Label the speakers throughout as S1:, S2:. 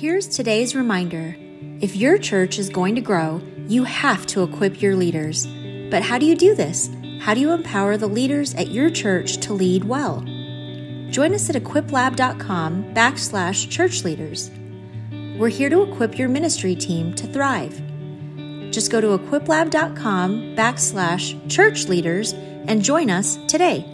S1: Here's today's reminder if your church is going to grow, you have to equip your leaders. But how do you do this? How do you empower the leaders at your church to lead well? Join us at equiplab.com backslash church leaders. We're here to equip your ministry team to thrive. Just go to equiplab.com backslash church leaders and join us today.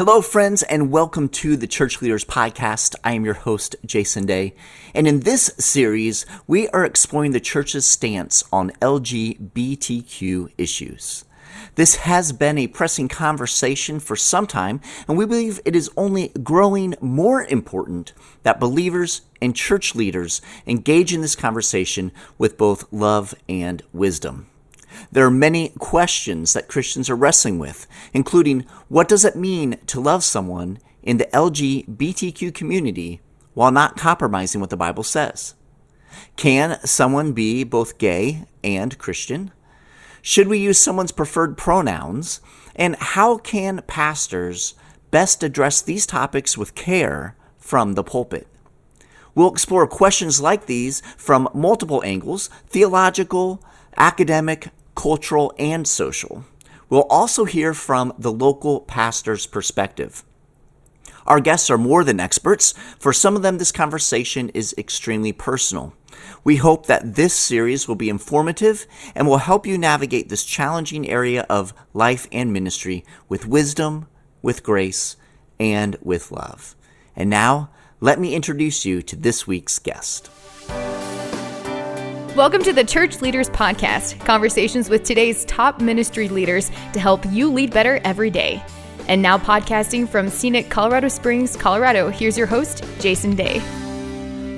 S2: Hello, friends, and welcome to the Church Leaders Podcast. I am your host, Jason Day. And in this series, we are exploring the church's stance on LGBTQ issues. This has been a pressing conversation for some time, and we believe it is only growing more important that believers and church leaders engage in this conversation with both love and wisdom. There are many questions that Christians are wrestling with, including what does it mean to love someone in the LGBTQ community while not compromising what the Bible says? Can someone be both gay and Christian? Should we use someone's preferred pronouns? And how can pastors best address these topics with care from the pulpit? We'll explore questions like these from multiple angles theological, academic, cultural, and social. We'll also hear from the local pastor's perspective. Our guests are more than experts. For some of them, this conversation is extremely personal. We hope that this series will be informative and will help you navigate this challenging area of life and ministry with wisdom, with grace, and with love. And now, let me introduce you to this week's guest.
S3: Welcome to the Church Leaders Podcast, conversations with today's top ministry leaders to help you lead better every day. And now, podcasting from scenic Colorado Springs, Colorado, here's your host, Jason Day.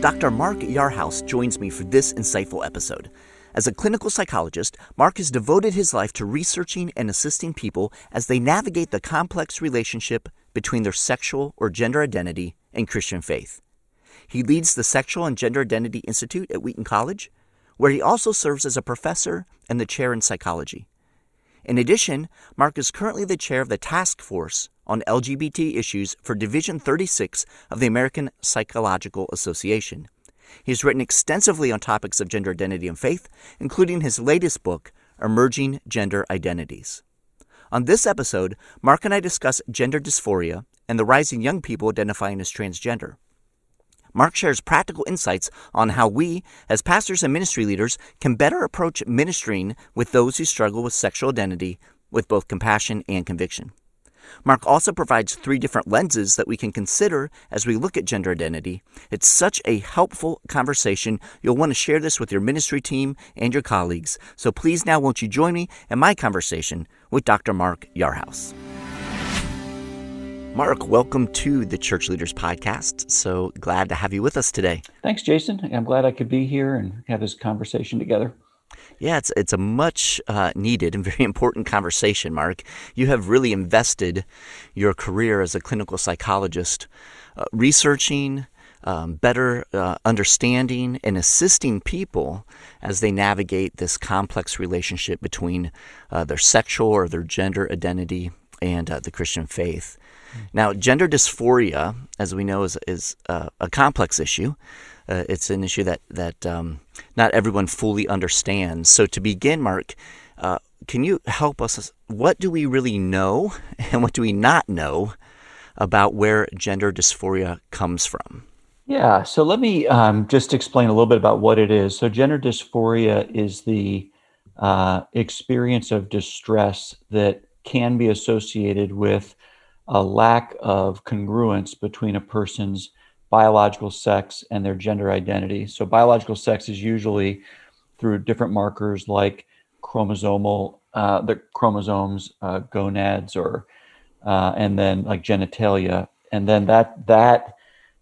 S2: Dr. Mark Yarhouse joins me for this insightful episode. As a clinical psychologist, Mark has devoted his life to researching and assisting people as they navigate the complex relationship between their sexual or gender identity and Christian faith. He leads the Sexual and Gender Identity Institute at Wheaton College where he also serves as a professor and the chair in psychology. In addition, Mark is currently the chair of the task force on LGBT issues for Division 36 of the American Psychological Association. He has written extensively on topics of gender identity and faith, including his latest book, Emerging Gender Identities. On this episode, Mark and I discuss gender dysphoria and the rising young people identifying as transgender. Mark shares practical insights on how we, as pastors and ministry leaders, can better approach ministering with those who struggle with sexual identity with both compassion and conviction. Mark also provides three different lenses that we can consider as we look at gender identity. It's such a helpful conversation. You'll want to share this with your ministry team and your colleagues. So please now, won't you join me in my conversation with Dr. Mark Yarhouse? Mark, welcome to the Church Leaders Podcast. So glad to have you with us today.
S4: Thanks, Jason. I'm glad I could be here and have this conversation together.
S2: Yeah, it's it's a much uh, needed and very important conversation, Mark. You have really invested your career as a clinical psychologist, uh, researching, um, better uh, understanding, and assisting people as they navigate this complex relationship between uh, their sexual or their gender identity and uh, the Christian faith. Now, gender dysphoria, as we know, is, is uh, a complex issue. Uh, it's an issue that that um, not everyone fully understands. So, to begin, Mark, uh, can you help us? What do we really know, and what do we not know about where gender dysphoria comes from?
S4: Yeah, so let me um, just explain a little bit about what it is. So, gender dysphoria is the uh, experience of distress that can be associated with a lack of congruence between a person's biological sex and their gender identity. So, biological sex is usually through different markers like chromosomal, uh, the chromosomes, uh, gonads, or uh, and then like genitalia, and then that that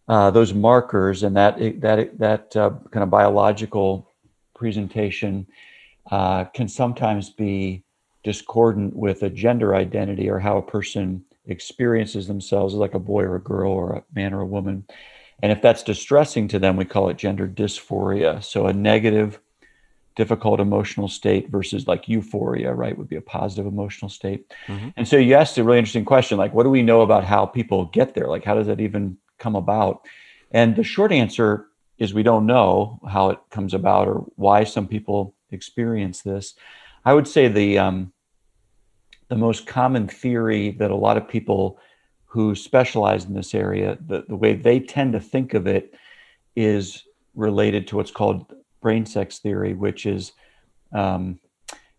S4: uh, those markers and that that that uh, kind of biological presentation uh, can sometimes be discordant with a gender identity or how a person experiences themselves as like a boy or a girl or a man or a woman. And if that's distressing to them, we call it gender dysphoria. So a negative, difficult emotional state versus like euphoria, right, would be a positive emotional state. Mm-hmm. And so you asked a really interesting question like, what do we know about how people get there? Like, how does that even come about? And the short answer is we don't know how it comes about or why some people experience this. I would say the um, the most common theory that a lot of people who specialize in this area, the, the way they tend to think of it is related to what's called brain sex theory, which is um,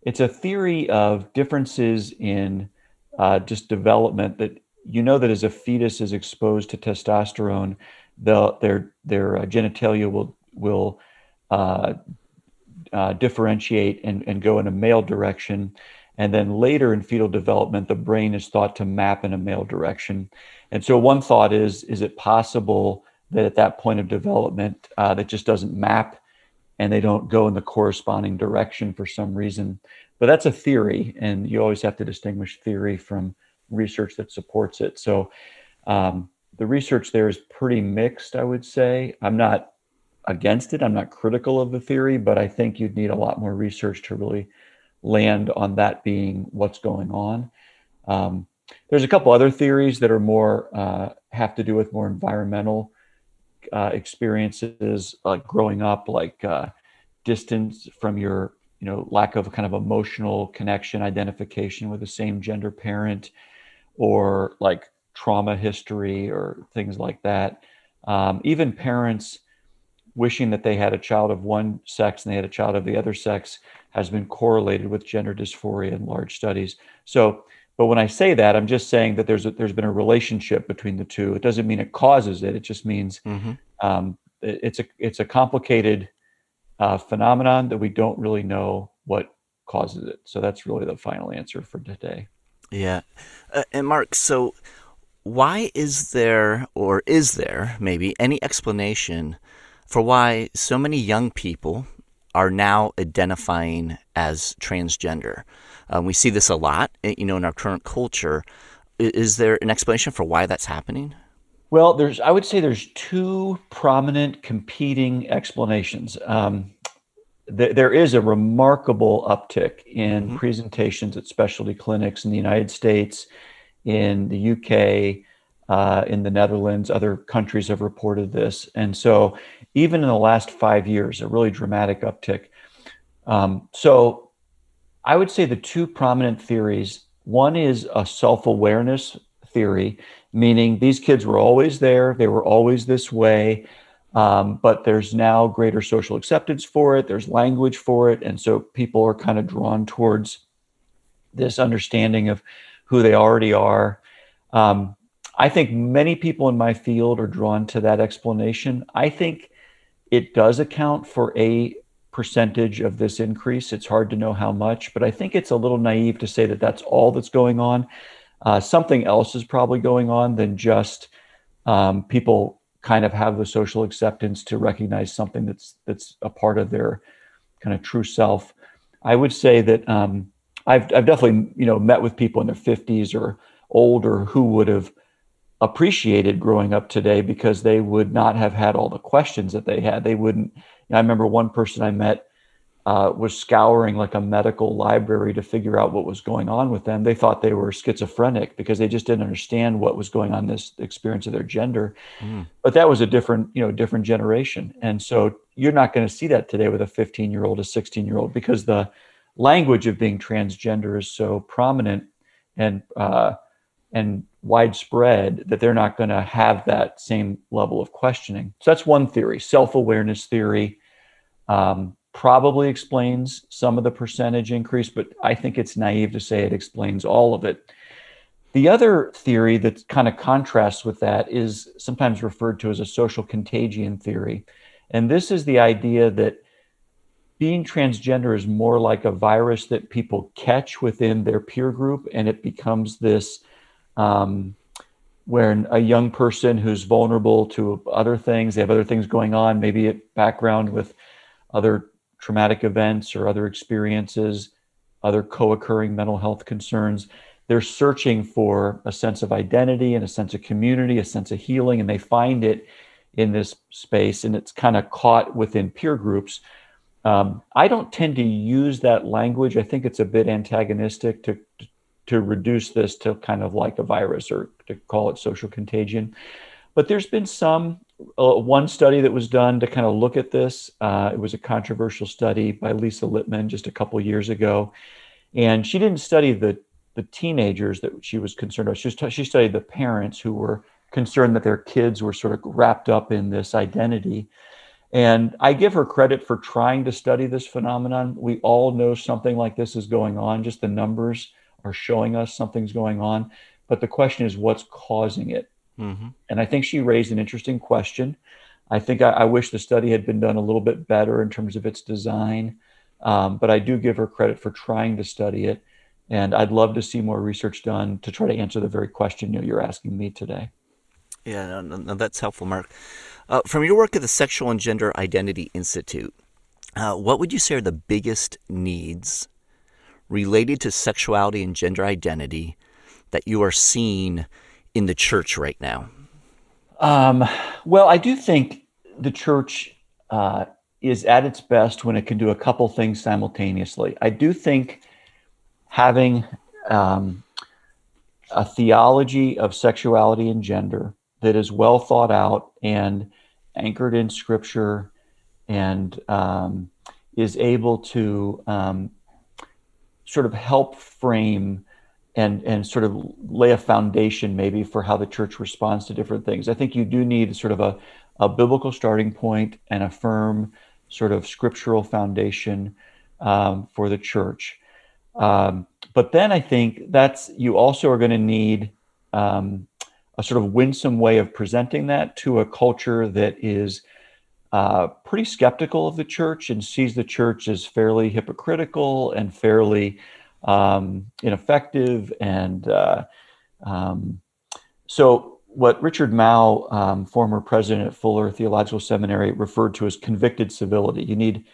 S4: it's a theory of differences in uh, just development that you know that as a fetus is exposed to testosterone, the, their their uh, genitalia will will uh, uh, differentiate and, and go in a male direction. And then later in fetal development, the brain is thought to map in a male direction. And so one thought is, is it possible that at that point of development, uh, that just doesn't map and they don't go in the corresponding direction for some reason? But that's a theory, and you always have to distinguish theory from research that supports it. So um, the research there is pretty mixed, I would say. I'm not against it. I'm not critical of the theory, but I think you'd need a lot more research to really land on that being what's going on. Um, there's a couple other theories that are more uh, have to do with more environmental uh, experiences, like growing up, like uh, distance from your, you know, lack of kind of emotional connection, identification with the same gender parent, or like trauma history or things like that. Um, even parents wishing that they had a child of one sex and they had a child of the other sex has been correlated with gender dysphoria in large studies. So, but when I say that, I'm just saying that there's a, there's been a relationship between the two. It doesn't mean it causes it. It just means mm-hmm. um, it, it's a it's a complicated uh, phenomenon that we don't really know what causes it. So that's really the final answer for today.
S2: Yeah, uh, and Mark, so why is there or is there maybe any explanation for why so many young people are now identifying as transgender. Um, we see this a lot, eh, you know, in our current culture. Is there an explanation for why that's happening?
S4: Well, there's I would say there's two prominent competing explanations. Um, th- there is a remarkable uptick in mm-hmm. presentations at specialty clinics in the United States, in the UK, uh, in the Netherlands. Other countries have reported this. And so, even in the last five years, a really dramatic uptick. Um, so, I would say the two prominent theories one is a self awareness theory, meaning these kids were always there, they were always this way. Um, but there's now greater social acceptance for it. There's language for it, and so people are kind of drawn towards this understanding of who they already are. Um, I think many people in my field are drawn to that explanation. I think it does account for a percentage of this increase. It's hard to know how much, but I think it's a little naive to say that that's all that's going on. Uh, something else is probably going on than just um, people kind of have the social acceptance to recognize something that's that's a part of their kind of true self. I would say that um, I've I've definitely you know met with people in their 50s or older who would have appreciated growing up today because they would not have had all the questions that they had. They wouldn't. I remember one person I met uh, was scouring like a medical library to figure out what was going on with them. They thought they were schizophrenic because they just didn't understand what was going on this experience of their gender. Mm. But that was a different, you know, different generation. And so you're not going to see that today with a 15 year old, a 16 year old, because the language of being transgender is so prominent and uh, and widespread that they're not going to have that same level of questioning. So that's one theory. Self awareness theory um, probably explains some of the percentage increase, but I think it's naive to say it explains all of it. The other theory that kind of contrasts with that is sometimes referred to as a social contagion theory. And this is the idea that being transgender is more like a virus that people catch within their peer group, and it becomes this um, where a young person who's vulnerable to other things, they have other things going on, maybe a background with other traumatic events or other experiences, other co occurring mental health concerns. They're searching for a sense of identity and a sense of community, a sense of healing, and they find it in this space and it's kind of caught within peer groups. Um, I don't tend to use that language. I think it's a bit antagonistic to, to reduce this to kind of like a virus or to call it social contagion. But there's been some uh, one study that was done to kind of look at this. Uh, it was a controversial study by Lisa Littman just a couple years ago, and she didn't study the the teenagers that she was concerned about. She, was she studied the parents who were concerned that their kids were sort of wrapped up in this identity. And I give her credit for trying to study this phenomenon. We all know something like this is going on. Just the numbers are showing us something's going on. But the question is, what's causing it? Mm-hmm. And I think she raised an interesting question. I think I, I, wish the study had been done a little bit better in terms of its design. Um, but I do give her credit for trying to study it. And I'd love to see more research done to try to answer the very question you know, you're asking me today.
S2: Yeah, no, no, that's helpful, Mark. Uh, from your work at the Sexual and Gender Identity Institute, uh, what would you say are the biggest needs related to sexuality and gender identity that you are seeing in the church right now?
S4: Um, well, I do think the church uh, is at its best when it can do a couple things simultaneously. I do think having um, a theology of sexuality and gender that is well thought out and anchored in scripture and um, is able to um, sort of help frame and and sort of lay a foundation maybe for how the church responds to different things. I think you do need sort of a, a biblical starting point and a firm sort of scriptural foundation um, for the church. Um, but then I think that's you also are going to need um, a sort of winsome way of presenting that to a culture that is uh, pretty skeptical of the church and sees the church as fairly hypocritical and fairly um, ineffective. And uh, um, so, what Richard Mouw, um, former president at Fuller Theological Seminary, referred to as convicted civility. You need,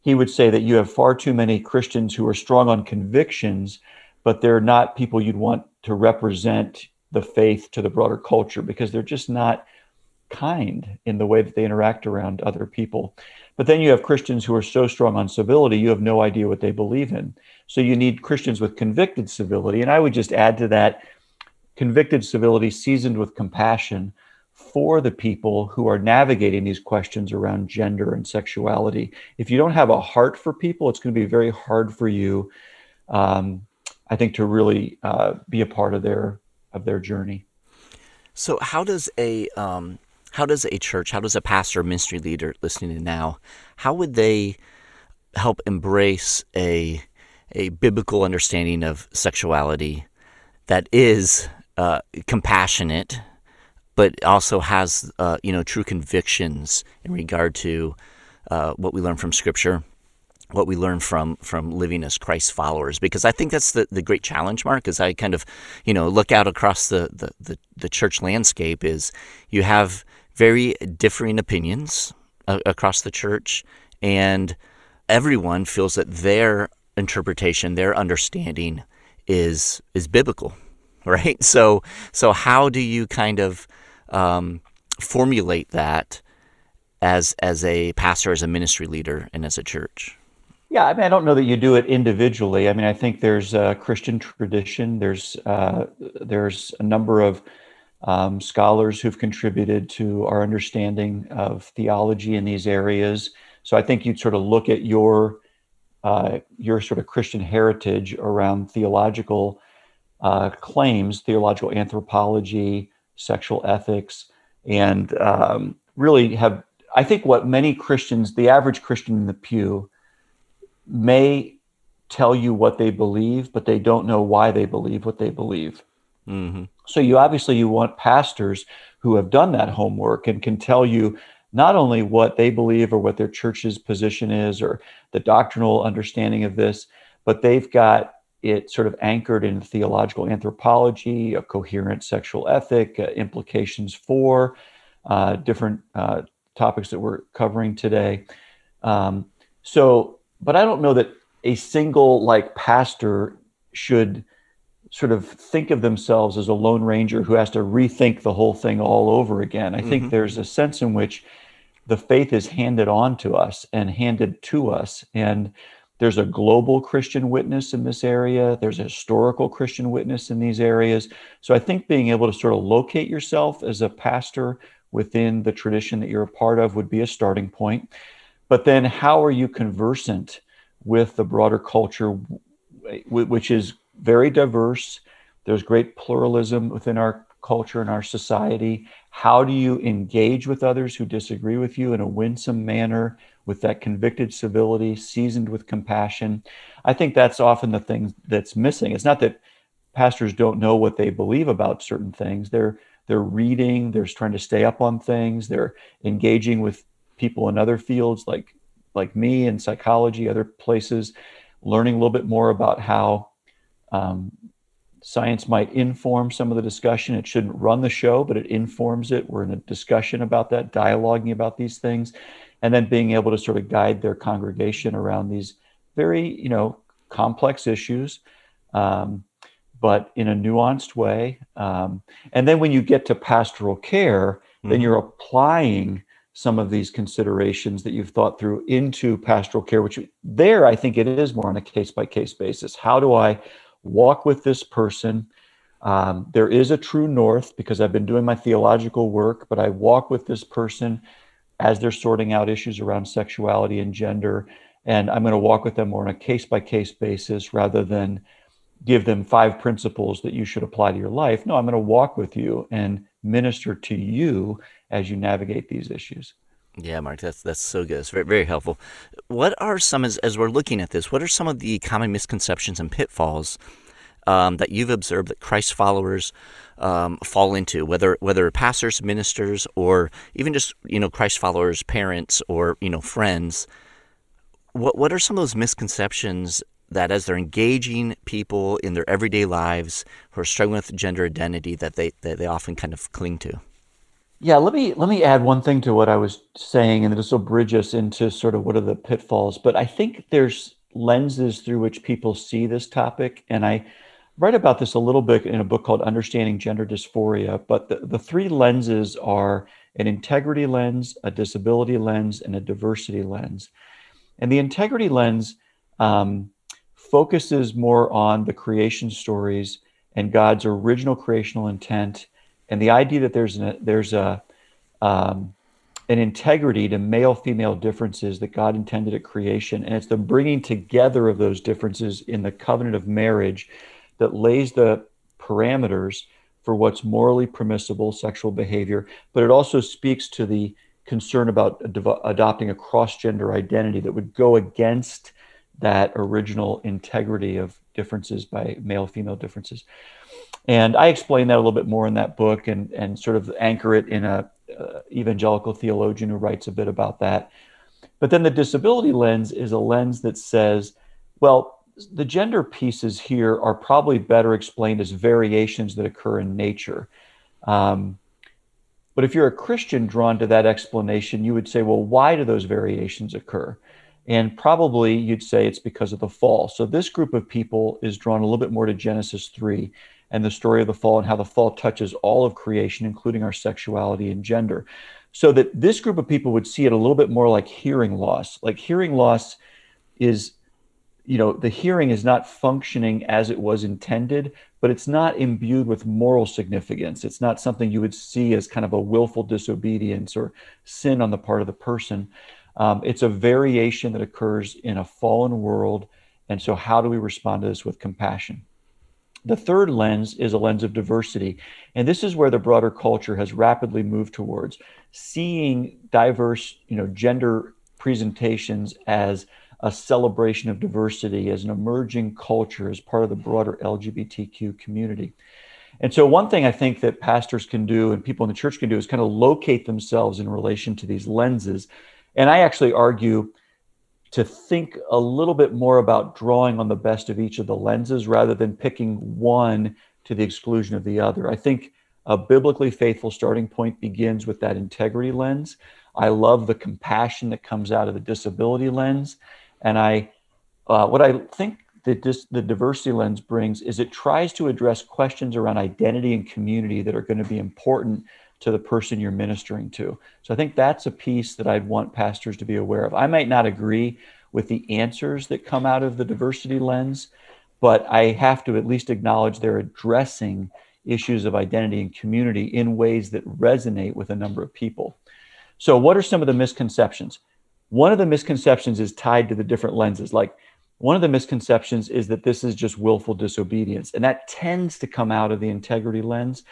S4: he would say that you have far too many Christians who are strong on convictions, but they're not people you'd want to represent the faith to the broader culture because they're just not kind in the way that they interact around other people. But then you have Christians who are so strong on civility, you have no idea what they believe in. So you need Christians with convicted civility. And I would just add to that convicted civility seasoned with compassion for the people who are navigating these questions around gender and sexuality. If you don't have a heart for people, it's going to be very hard for you, um, I think, to really uh, be a part of their of their journey.
S2: So, how does a um, how does a church, how does a pastor, ministry leader listening now, how would they help embrace a a biblical understanding of sexuality that is uh, compassionate, but also has uh, you know true convictions in regard to uh, what we learn from Scripture what we learn from from living as Christ followers? Because I think that's the, the great challenge mark as I kind of you know look out across the, the, the, the church landscape is you have very differing opinions uh, across the church and everyone feels that their interpretation their understanding is is biblical right so so how do you kind of um, formulate that as as a pastor as a ministry leader and as a church
S4: yeah, I mean, I don't know that you do it individually. I mean, I think there's a Christian tradition. There's uh, there's a number of um, scholars who've contributed to our understanding of theology in these areas. So I think you'd sort of look at your uh, your sort of Christian heritage around theological uh, claims, theological anthropology, sexual ethics, and um, really have. I think what many Christians, the average Christian in the pew, may tell you what they believe, but they don't know why they believe what they believe. Mm-hmm. So you obviously you want pastors who have done that homework and can tell you not only what they believe or what their church's position is or the doctrinal understanding of this, but they've got it sort of anchored in theological anthropology, a coherent sexual ethic, uh, implications for uh, different uh, topics that we're covering today. Um, so but I don't know that a single like pastor should sort of think of themselves as a lone ranger who has to rethink the whole thing all over again. I mm-hmm. think there's a sense in which the faith is handed on to us and handed to us and there's a global Christian witness in this area. There's a historical Christian witness in these areas. So I think being able to sort of locate yourself as a pastor within the tradition that you're a part of would be a starting point. But then, how are you conversant with the broader culture, which is very diverse? There's great pluralism within our culture and our society. How do you engage with others who disagree with you in a winsome manner with that convicted civility, seasoned with compassion? I think that's often the thing that's missing. It's not that pastors don't know what they believe about certain things. They're they're reading, they're trying to stay up on things, they're engaging with people in other fields like like me in psychology, other places, learning a little bit more about how um, science might inform some of the discussion. It shouldn't run the show, but it informs it. We're in a discussion about that, dialoguing about these things, and then being able to sort of guide their congregation around these very, you know, complex issues. Um, but in a nuanced way. Um, and then when you get to pastoral care, mm-hmm. then you're applying some of these considerations that you've thought through into pastoral care, which there I think it is more on a case by case basis. How do I walk with this person? Um, there is a true north because I've been doing my theological work, but I walk with this person as they're sorting out issues around sexuality and gender. And I'm going to walk with them more on a case by case basis rather than give them five principles that you should apply to your life. No, I'm going to walk with you and minister to you as you navigate these issues.
S2: Yeah, Mark, that's that's so good. It's very very helpful. What are some as as we're looking at this? What are some of the common misconceptions and pitfalls um, that you've observed that Christ followers um, fall into, whether whether pastors, ministers, or even just you know Christ followers, parents, or you know friends? What what are some of those misconceptions that as they're engaging people in their everyday lives who are struggling with gender identity that they that they often kind of cling to.
S4: Yeah, let me let me add one thing to what I was saying, and this will bridge us into sort of what are the pitfalls. But I think there's lenses through which people see this topic, and I write about this a little bit in a book called Understanding Gender Dysphoria. But the, the three lenses are an integrity lens, a disability lens, and a diversity lens. And the integrity lens um, focuses more on the creation stories and God's original creational intent, and the idea that there's an, there's a um, an integrity to male female differences that God intended at creation, and it's the bringing together of those differences in the covenant of marriage that lays the parameters for what's morally permissible sexual behavior, but it also speaks to the concern about ad- adopting a cross gender identity that would go against that original integrity of differences by male female differences. And I explain that a little bit more in that book and, and sort of anchor it in a uh, evangelical theologian who writes a bit about that. But then the disability lens is a lens that says, well, the gender pieces here are probably better explained as variations that occur in nature. Um, but if you're a Christian drawn to that explanation, you would say, well, why do those variations occur? And probably you'd say it's because of the fall. So this group of people is drawn a little bit more to Genesis 3 and the story of the fall and how the fall touches all of creation, including our sexuality and gender. So that this group of people would see it a little bit more like hearing loss. Like hearing loss is, you know, the hearing is not functioning as it was intended, but it's not imbued with moral significance. It's not something you would see as kind of a willful disobedience or sin on the part of the person. Um, it's a variation that occurs in a fallen world. And so, how do we respond to this with compassion? The third lens is a lens of diversity. And this is where the broader culture has rapidly moved towards seeing diverse, you know, gender presentations as a celebration of diversity, as an emerging culture, as part of the broader LGBTQ community. And so, one thing I think that pastors can do and people in the church can do is kind of locate themselves in relation to these lenses and I actually argue to think a little bit more about drawing on the best of each of the lenses rather than picking one to the exclusion of the other. I think a biblically faithful starting point begins with that integrity lens. I love the compassion that comes out of the disability lens. And I, uh, what I think that dis- the diversity lens brings is it tries to address questions around identity and community that are going to be important to the person you're ministering to. So I think that's a piece that I'd want pastors to be aware of. I might not agree with the answers that come out of the diversity lens, but I have to at least acknowledge they're addressing issues of identity and community in ways that resonate with a number of people. So, what are some of the misconceptions? One of the misconceptions is tied to the different lenses. Like, one of the misconceptions is that this is just willful disobedience, and that tends to come out of the integrity lens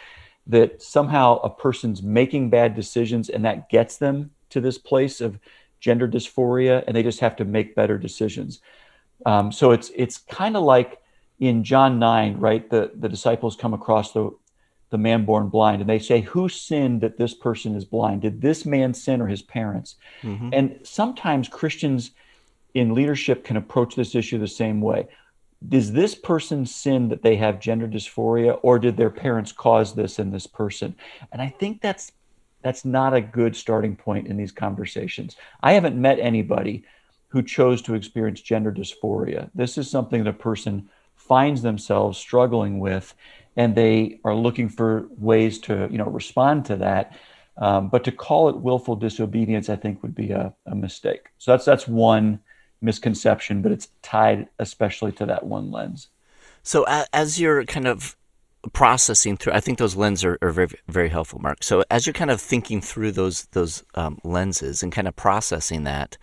S4: that somehow a person's making bad decisions and that gets them to this place of gender dysphoria and they just have to make better decisions. Um, so it's it's kind of like in John 9, right? The, the disciples come across the, the man born blind and they say, Who sinned that this person is blind? Did this man sin or his parents? Mm-hmm. And sometimes Christians in leadership can approach this issue the same way. Does this person sin that they have gender dysphoria, or did their parents cause this in this person? And I think that's that's not a good starting point in these conversations. I haven't met anybody who chose to experience gender dysphoria. This is something the person finds themselves struggling with, and they are looking for ways to, you know, respond to that. Um, but to call it willful disobedience, I think, would be a, a mistake. So that's that's one misconception, but it's tied especially to that one lens.
S2: So as you're kind of processing through, I think those lenses are, are very very helpful, Mark. So as you're kind of thinking through those those um, lenses and kind of processing that,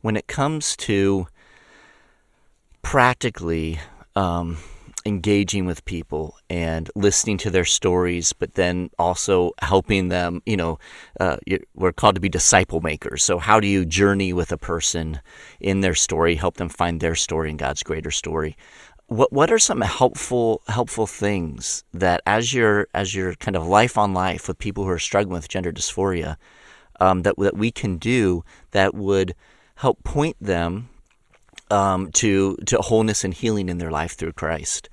S2: when it comes to practically um, engaging with people and listening to their stories, but then also helping them. You know, uh, we're called to be disciple makers. So, how do you journey with a person in their story, help them find their story in God's greater story? What what are some helpful helpful things that as your as your kind of life on life with people who are struggling with gender dysphoria um, that that we can do that would help point them um, to to wholeness and healing in their life through Christ,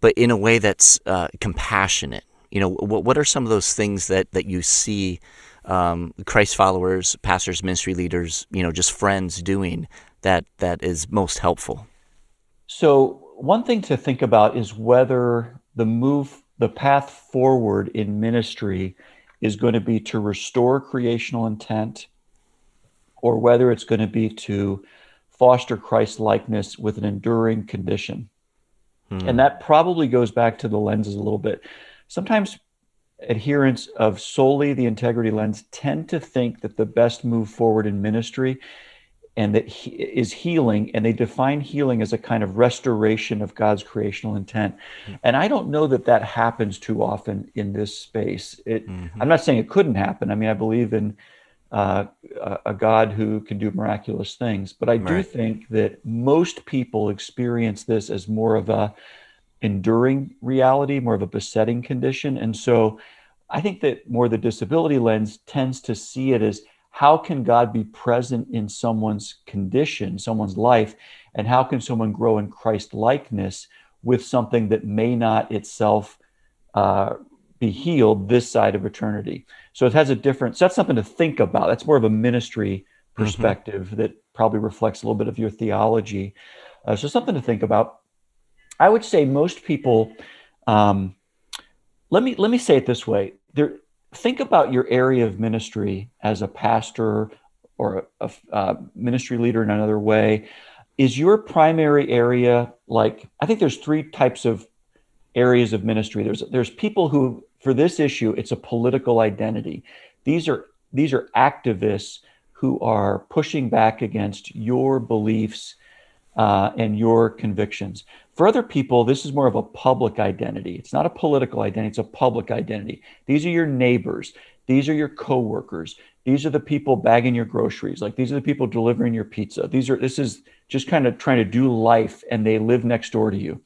S2: but in a way that's uh, compassionate. You know, what what are some of those things that that you see um, Christ followers, pastors, ministry leaders, you know, just friends doing that that is most helpful?
S4: So one thing to think about is whether the move, the path forward in ministry is going to be to restore creational intent or whether it's going to be to foster Christ likeness with an enduring condition. Hmm. And that probably goes back to the lenses a little bit. Sometimes adherents of solely the integrity lens tend to think that the best move forward in ministry and that he, is healing and they define healing as a kind of restoration of god's creational intent mm-hmm. and i don't know that that happens too often in this space it, mm-hmm. i'm not saying it couldn't happen i mean i believe in uh, a God who can do miraculous things. But I do think that most people experience this as more of a enduring reality, more of a besetting condition. And so I think that more the disability lens tends to see it as how can God be present in someone's condition, someone's life, and how can someone grow in Christ likeness with something that may not itself uh, be healed this side of eternity. So it has a different, so that's something to think about. That's more of a ministry mm-hmm. perspective mm-hmm. that probably reflects a little bit of your theology. Uh, so something to think about. I would say most people, um, let me let me say it this way: there, think about your area of ministry as a pastor or a, a, a ministry leader in another way. Is your primary area like? I think there's three types of areas of ministry. There's there's people who for this issue it's a political identity. These are these are activists who are pushing back against your beliefs uh, and your convictions. For other people, this is more of a public identity. It's not a political identity, it's a public identity. These are your neighbors, these are your coworkers, these are the people bagging your groceries, like these are the people delivering your pizza. These are this is just kind of trying to do life and they live next door to you.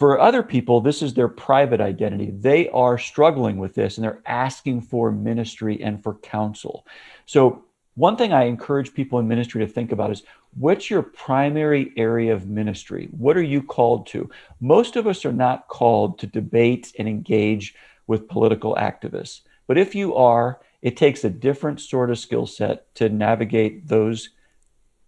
S4: For other people, this is their private identity. They are struggling with this and they're asking for ministry and for counsel. So, one thing I encourage people in ministry to think about is what's your primary area of ministry? What are you called to? Most of us are not called to debate and engage with political activists. But if you are, it takes a different sort of skill set to navigate those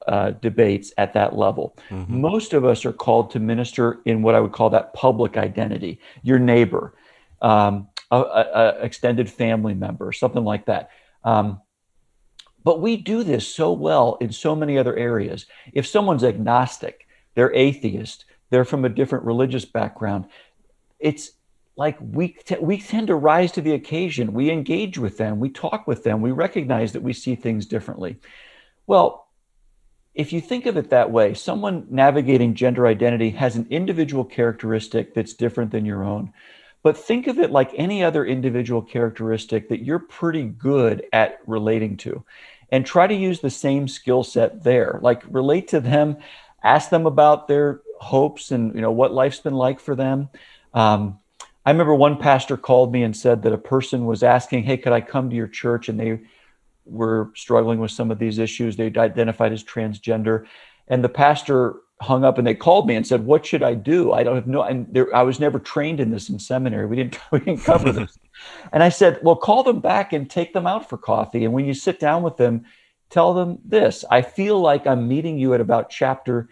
S4: uh, debates at that level. Mm-hmm. Most of us are called to minister in what I would call that public identity, your neighbor, um, a, a, extended family member, something like that. Um, but we do this so well in so many other areas. If someone's agnostic, they're atheist, they're from a different religious background, it's like we t- we tend to rise to the occasion. We engage with them, we talk with them, we recognize that we see things differently. Well, if you think of it that way, someone navigating gender identity has an individual characteristic that's different than your own. But think of it like any other individual characteristic that you're pretty good at relating to. And try to use the same skill set there. Like relate to them, ask them about their hopes and you know what life's been like for them. Um, I remember one pastor called me and said that a person was asking, "Hey, could I come to your church?" And they were struggling with some of these issues. They identified as transgender, and the pastor hung up and they called me and said, "What should I do? I don't have no." And there, I was never trained in this in seminary. We didn't we didn't cover this. and I said, "Well, call them back and take them out for coffee. And when you sit down with them, tell them this: I feel like I'm meeting you at about chapter."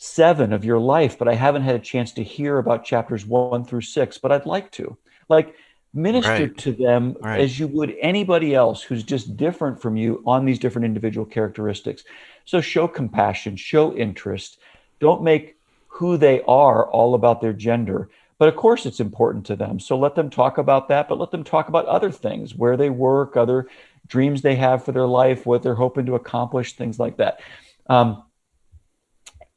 S4: seven of your life, but I haven't had a chance to hear about chapters one through six, but I'd like to. Like, minister right. to them right. as you would anybody else who's just different from you on these different individual characteristics. So show compassion, show interest. Don't make who they are all about their gender. But of course, it's important to them. So let them talk about that, but let them talk about other things where they work, other dreams they have for their life, what they're hoping to accomplish, things like that. Um,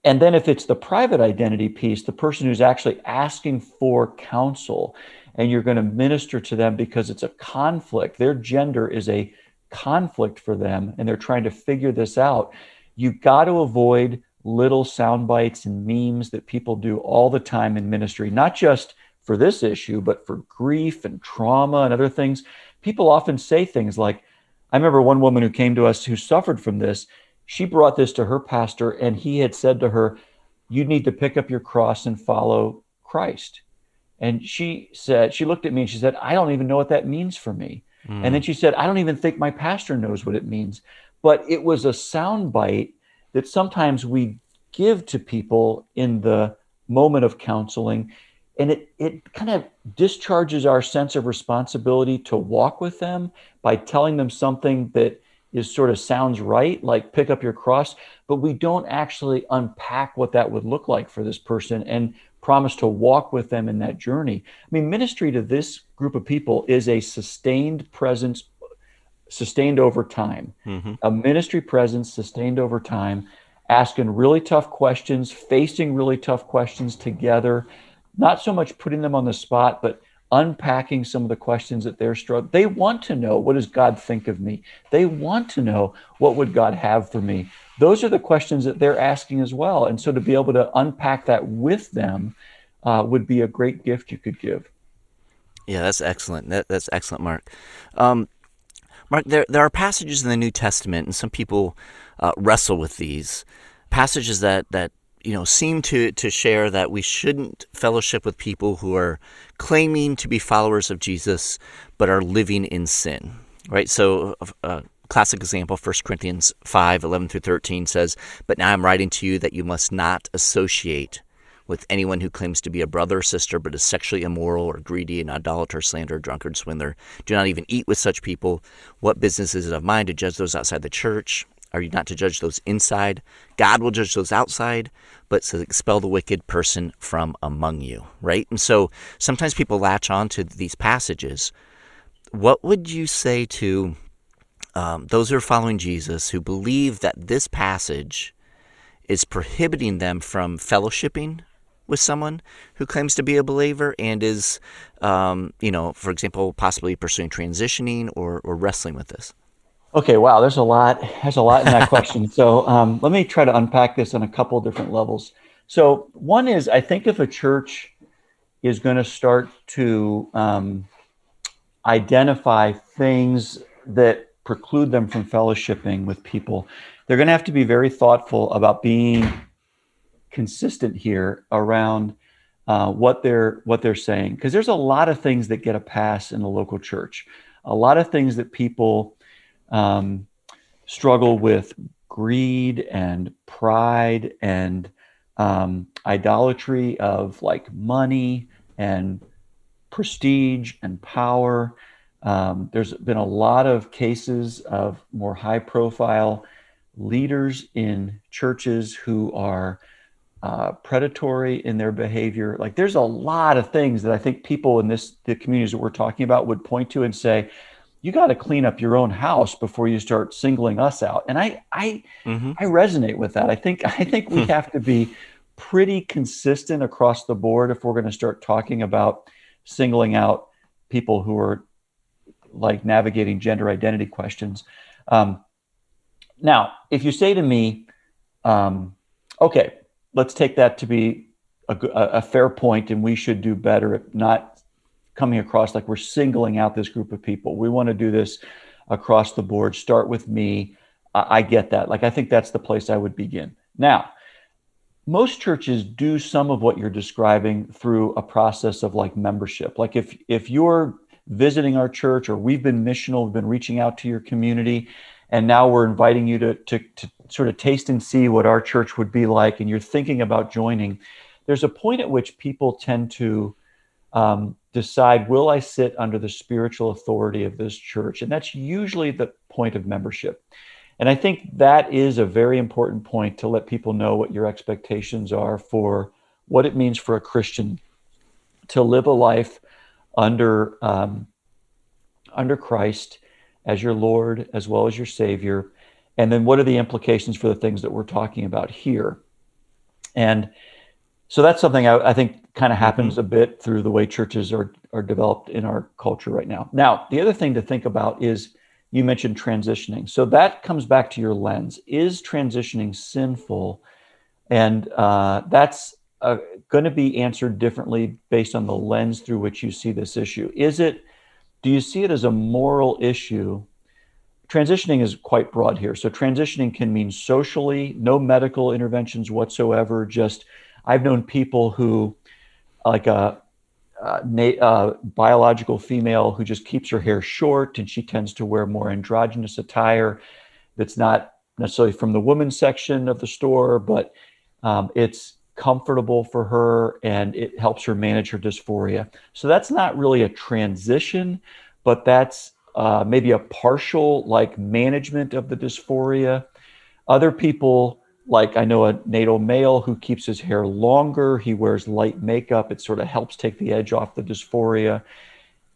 S4: and then if it's the private identity piece, the person who's actually asking for counsel and you're going to minister to them because it's a conflict. Their gender is a conflict for them, and they're trying to figure this out. You've got to avoid little sound bites and memes that people do all the time in ministry, not just for this issue, but for grief and trauma and other things. People often say things like, I remember one woman who came to us who suffered from this. She brought this to her pastor, and he had said to her, You need to pick up your cross and follow Christ. And she said, she looked at me and she said, I don't even know what that means for me. Mm. And then she said, I don't even think my pastor knows what it means. But it was a soundbite that sometimes we give to people in the moment of counseling. And it, it kind of discharges our sense of responsibility to walk with them by telling them something that is sort of sounds right, like pick up your cross, but we don't actually unpack what that would look like for this person and promise to walk with them in that journey. I mean, ministry to this group of people is a sustained presence, sustained over time, mm-hmm. a ministry presence sustained over time, asking really tough questions, facing really tough questions together, not so much putting them on the spot, but unpacking some of the questions that they're struggling. They want to know what does God think of me? They want to know what would God have for me? Those are the questions that they're asking as well. And so to be able to unpack that with them uh, would be a great gift you could give.
S2: Yeah, that's excellent. That, that's excellent, Mark. Um, Mark, there, there are passages in the New Testament, and some people uh, wrestle with these passages that, that you know, seem to, to share that we shouldn't fellowship with people who are claiming to be followers of Jesus but are living in sin, right? So, a uh, classic example, 1 Corinthians 5 11 through 13 says, But now I'm writing to you that you must not associate with anyone who claims to be a brother or sister but is sexually immoral or greedy, an idolater, slanderer, drunkard, swindler. Do not even eat with such people. What business is it of mine to judge those outside the church? Are you not to judge those inside? God will judge those outside, but to expel the wicked person from among you, right? And so sometimes people latch on to these passages. What would you say to um, those who are following Jesus who believe that this passage is prohibiting them from fellowshipping with someone who claims to be a believer and is, um, you know, for example, possibly pursuing transitioning or, or wrestling with this?
S4: Okay, wow, there's a lot. There's a lot in that question. So um, let me try to unpack this on a couple different levels. So one is, I think if a church is going to start to um, identify things that preclude them from fellowshipping with people, they're going to have to be very thoughtful about being consistent here around uh, what they're what they're saying, because there's a lot of things that get a pass in the local church, a lot of things that people um, struggle with greed and pride and um, idolatry of like money and prestige and power. Um, there's been a lot of cases of more high profile leaders in churches who are uh, predatory in their behavior. Like there's a lot of things that I think people in this the communities that we're talking about would point to and say, you got to clean up your own house before you start singling us out. And I I mm-hmm. I resonate with that. I think I think we hmm. have to be pretty consistent across the board if we're going to start talking about singling out people who are like navigating gender identity questions. Um, now, if you say to me, um, okay, let's take that to be a, a, fair point, and we should do better at not coming across like we're singling out this group of people. We want to do this across the board. Start with me. I, I get that. Like, I think that's the place I would begin. Now, most churches do some of what you're describing through a process of like membership. Like if if you're visiting our church or we've been missional, we've been reaching out to your community, and now we're inviting you to, to, to sort of taste and see what our church would be like, and you're thinking about joining, there's a point at which people tend to um, decide, will I sit under the spiritual authority of this church? And that's usually the point of membership. And I think that is a very important point to let people know what your expectations are for what it means for a Christian to live a life under um, under Christ as your Lord as well as your Savior, and then what are the implications for the things that we're talking about here? And so that's something I, I think kind of happens a bit through the way churches are are developed in our culture right now. Now, the other thing to think about is you mentioned transitioning. So that comes back to your lens. Is transitioning sinful? And uh, that's uh, going to be answered differently based on the lens through which you see this issue. Is it, do you see it as a moral issue? Transitioning is quite broad here. So, transitioning can mean socially, no medical interventions whatsoever. Just, I've known people who, like a, a biological female who just keeps her hair short and she tends to wear more androgynous attire that's not necessarily from the women's section of the store, but um, it's comfortable for her and it helps her manage her dysphoria. So that's not really a transition, but that's uh, maybe a partial like management of the dysphoria. Other people, like I know a natal male who keeps his hair longer, he wears light makeup, it sort of helps take the edge off the dysphoria.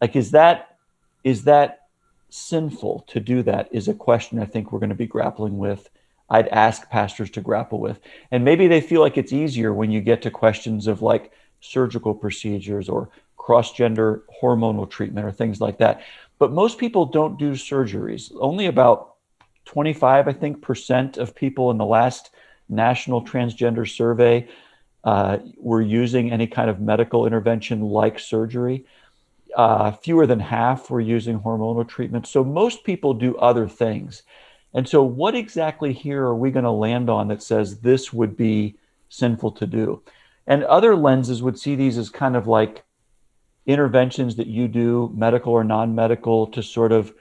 S4: Like, is that is that sinful to do that? Is a question I think we're going to be grappling with I'd ask pastors to grapple with. And maybe they feel like it's easier when you get to questions of like surgical procedures or cross gender hormonal treatment or things like that. But most people don't do surgeries. Only about 25, I think, percent of people in the last national transgender survey uh, were using any kind of medical intervention like surgery. Uh, fewer than half were using hormonal treatment. So most people do other things. And so, what exactly here are we going to land on that says this would be sinful to do? And other lenses would see these as kind of like interventions that you do, medical or non medical, to sort of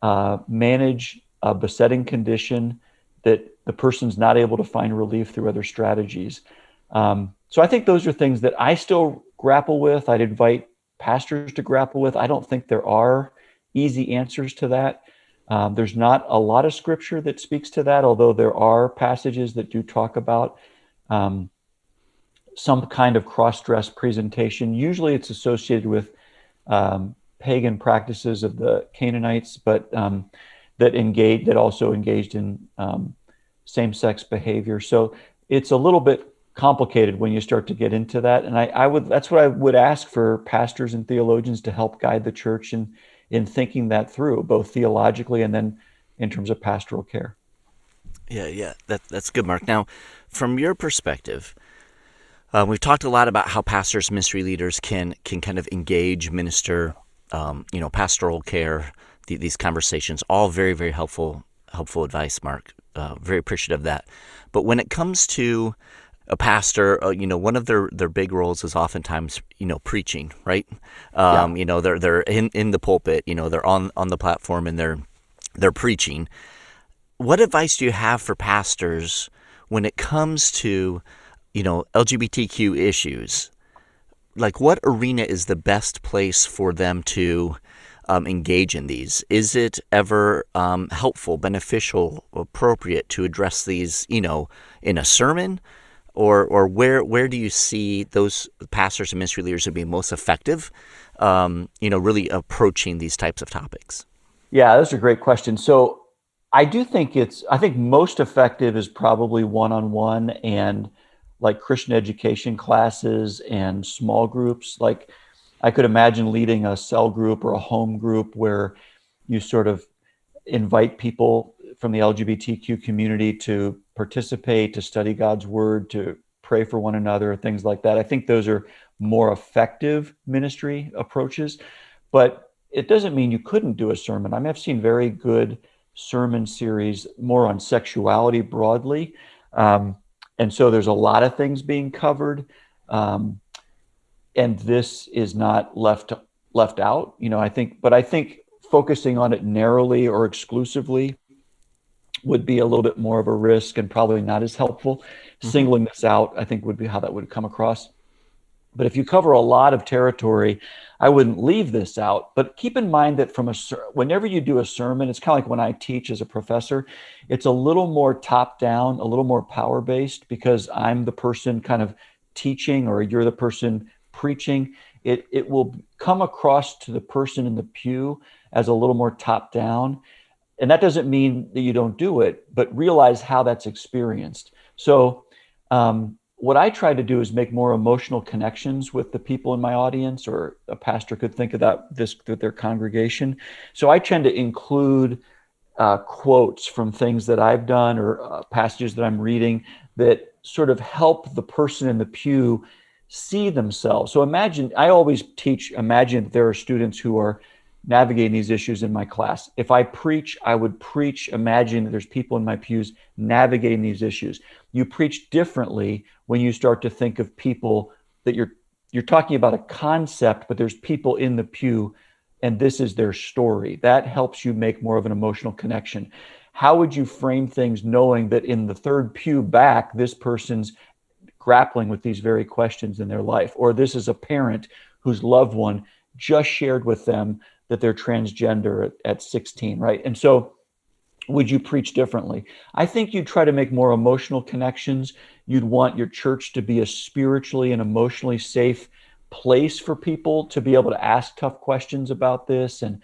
S4: uh, manage a besetting condition that the person's not able to find relief through other strategies. Um, so, I think those are things that I still grapple with. I'd invite pastors to grapple with. I don't think there are easy answers to that. Um, there's not a lot of scripture that speaks to that, although there are passages that do talk about um, some kind of cross dress presentation. Usually it's associated with um, pagan practices of the Canaanites, but um, that engaged, that also engaged in um, same sex behavior. So it's a little bit complicated when you start to get into that. And I, I would, that's what I would ask for pastors and theologians to help guide the church and in thinking that through, both theologically and then in terms of pastoral care.
S2: Yeah, yeah, that, that's good, Mark. Now, from your perspective, uh, we've talked a lot about how pastors, ministry leaders can can kind of engage, minister, um, you know, pastoral care. The, these conversations, all very, very helpful, helpful advice, Mark. Uh, very appreciative of that. But when it comes to a pastor, uh, you know, one of their, their big roles is oftentimes, you know, preaching, right? Um, yeah. You know, they're they're in, in the pulpit, you know, they're on on the platform and they're they're preaching. What advice do you have for pastors when it comes to, you know, LGBTQ issues? Like, what arena is the best place for them to um, engage in these? Is it ever um, helpful, beneficial, appropriate to address these, you know, in a sermon? or or where where do you see those pastors and ministry leaders are being most effective? Um, you know, really approaching these types of topics.
S4: Yeah, that's a great question. So I do think it's I think most effective is probably one on one and like Christian education classes and small groups. Like I could imagine leading a cell group or a home group where you sort of invite people from the LGBTQ community to participate, to study God's word, to pray for one another, things like that. I think those are more effective ministry approaches. But it doesn't mean you couldn't do a sermon. I mean, I've seen very good sermon series more on sexuality broadly. Um, and so there's a lot of things being covered. Um, and this is not left left out. You know, I think, but I think focusing on it narrowly or exclusively would be a little bit more of a risk and probably not as helpful. Mm-hmm. Singling this out, I think, would be how that would come across. But if you cover a lot of territory, I wouldn't leave this out. But keep in mind that from a whenever you do a sermon, it's kind of like when I teach as a professor, it's a little more top down, a little more power based because I'm the person kind of teaching or you're the person preaching. It it will come across to the person in the pew as a little more top down. And that doesn't mean that you don't do it, but realize how that's experienced. So um, what I try to do is make more emotional connections with the people in my audience, or a pastor could think of that this with their congregation. So I tend to include uh, quotes from things that I've done or uh, passages that I'm reading that sort of help the person in the pew see themselves. So imagine, I always teach, imagine there are students who are navigating these issues in my class. If I preach, I would preach, imagine that there's people in my pews navigating these issues. You preach differently when you start to think of people that you're you're talking about a concept, but there's people in the pew and this is their story. That helps you make more of an emotional connection. How would you frame things knowing that in the third pew back, this person's grappling with these very questions in their life? Or this is a parent whose loved one just shared with them that they're transgender at, at 16, right? And so, would you preach differently? I think you'd try to make more emotional connections. You'd want your church to be a spiritually and emotionally safe place for people to be able to ask tough questions about this and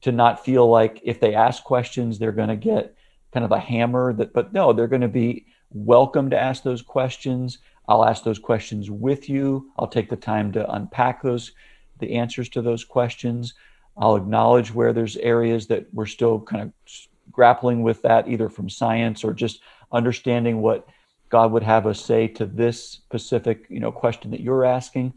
S4: to not feel like if they ask questions, they're going to get kind of a hammer that, but no, they're going to be welcome to ask those questions. I'll ask those questions with you. I'll take the time to unpack those, the answers to those questions. I'll acknowledge where there's areas that we're still kind of grappling with that, either from science or just understanding what God would have us say to this specific, you know, question that you're asking.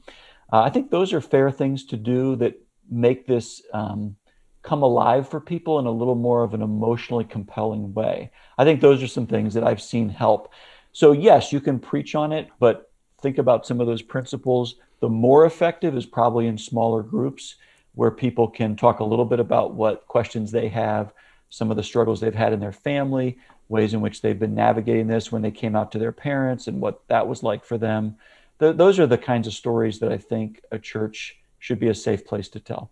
S4: Uh, I think those are fair things to do that make this um, come alive for people in a little more of an emotionally compelling way. I think those are some things that I've seen help. So yes, you can preach on it, but think about some of those principles. The more effective is probably in smaller groups where people can talk a little bit about what questions they have, some of the struggles they've had in their family, ways in which they've been navigating this when they came out to their parents and what that was like for them. Th- those are the kinds of stories that I think a church should be a safe place to tell.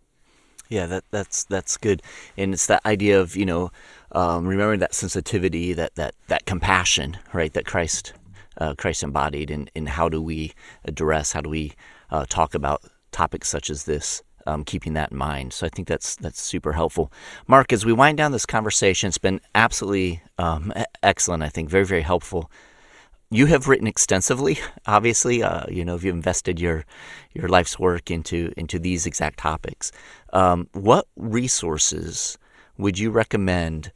S2: Yeah, that that's that's good, and it's that idea of you know um, remembering that sensitivity, that that that compassion, right? That Christ uh, Christ embodied, and and how do we address, how do we uh, talk about topics such as this? um, keeping that in mind. So I think that's that's super helpful. Mark, as we wind down this conversation, it's been absolutely um, excellent. I think very very helpful. You have written extensively. Obviously, uh, you know if you've invested your your life's work into into these exact topics. Um, what resources would you recommend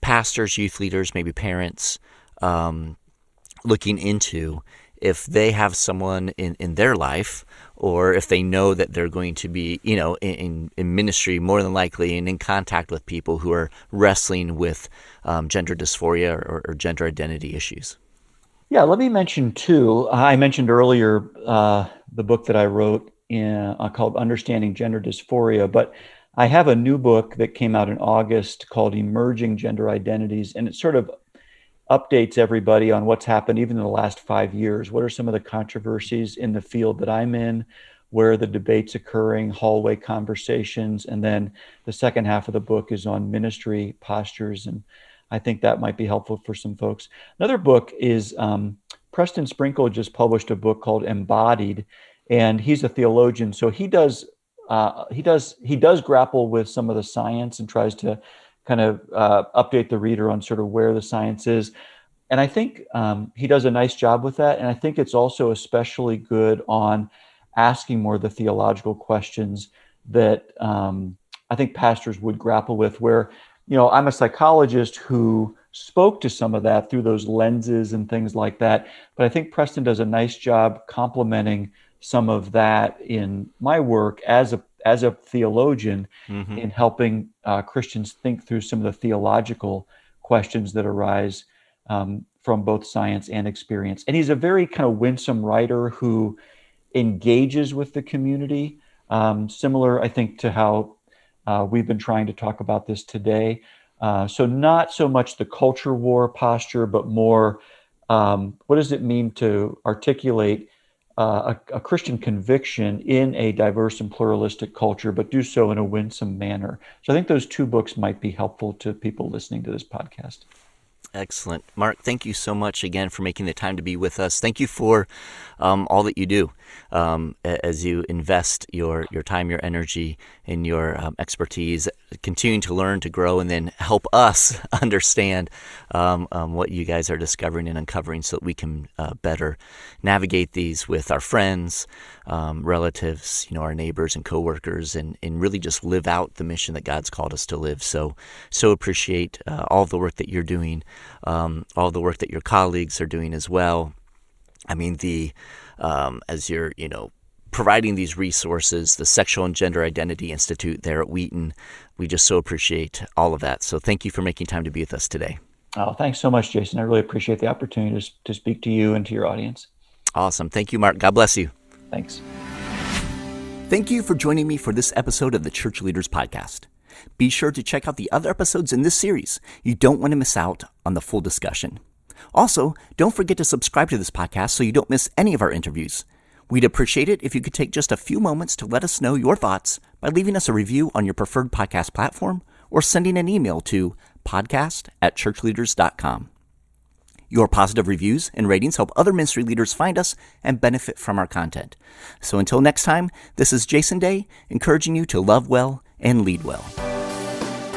S2: pastors, youth leaders, maybe parents um, looking into if they have someone in, in their life or if they know that they're going to be, you know, in, in ministry more than likely and in contact with people who are wrestling with um, gender dysphoria or, or, gender identity issues.
S4: Yeah, let me mention two. I mentioned earlier uh, the book that I wrote in, uh, called Understanding Gender Dysphoria, but I have a new book that came out in August called Emerging Gender Identities, and it sort of updates everybody on what's happened even in the last five years. What are some of the controversies in the field that I'm in? Where are the debates occurring, hallway conversations? And then the second half of the book is on ministry postures. And I think that might be helpful for some folks. Another book is um, Preston Sprinkle just published a book called Embodied, and he's a theologian. So he does uh, he does he does grapple with some of the science and tries to kind of uh, update the reader on sort of where the science is. And I think um, he does a nice job with that. And I think it's also especially good on asking more of the theological questions that um, I think pastors would grapple with. Where, you know, I'm a psychologist who spoke to some of that through those lenses and things like that. But I think Preston does a nice job complementing some of that in my work as a as a theologian mm-hmm. in helping uh, Christians think through some of the theological questions that arise um, from both science and experience. And he's a very kind of winsome writer who engages with the community, um, similar, I think, to how uh, we've been trying to talk about this today. Uh, so, not so much the culture war posture, but more um, what does it mean to articulate uh, a, a, Christian conviction in a diverse and pluralistic culture, but do so in a winsome manner. So I think those two books might be helpful to people listening to this podcast.
S2: Excellent. Mark, thank you so much again for making the time to be with us. Thank you for um, all that you do um, as you invest your, your time, your energy, and your um, expertise, continuing to learn, to grow, and then help us understand um, um, what you guys are discovering and uncovering so that we can uh, better navigate these with our friends, um, relatives, you know, our neighbors and coworkers, and, and really just live out the mission that God's called us to live. So, so appreciate uh, all the work that you're doing um, all the work that your colleagues are doing as well. I mean, the um, as you're you know providing these resources, the Sexual and Gender Identity Institute there at Wheaton, we just so appreciate all of that. So thank you for making time to be with us today.
S4: Oh, thanks so much, Jason. I really appreciate the opportunity to, to speak to you and to your audience.
S2: Awesome. Thank you, Mark. God bless you.
S4: Thanks.
S2: Thank you for joining me for this episode of the Church Leaders Podcast. Be sure to check out the other episodes in this series. You don't want to miss out on the full discussion. Also, don't forget to subscribe to this podcast so you don't miss any of our interviews. We'd appreciate it if you could take just a few moments to let us know your thoughts by leaving us a review on your preferred podcast platform or sending an email to podcast at churchleaders.com. Your positive reviews and ratings help other ministry leaders find us and benefit from our content. So until next time, this is Jason Daye, encouraging you to love well and lead well.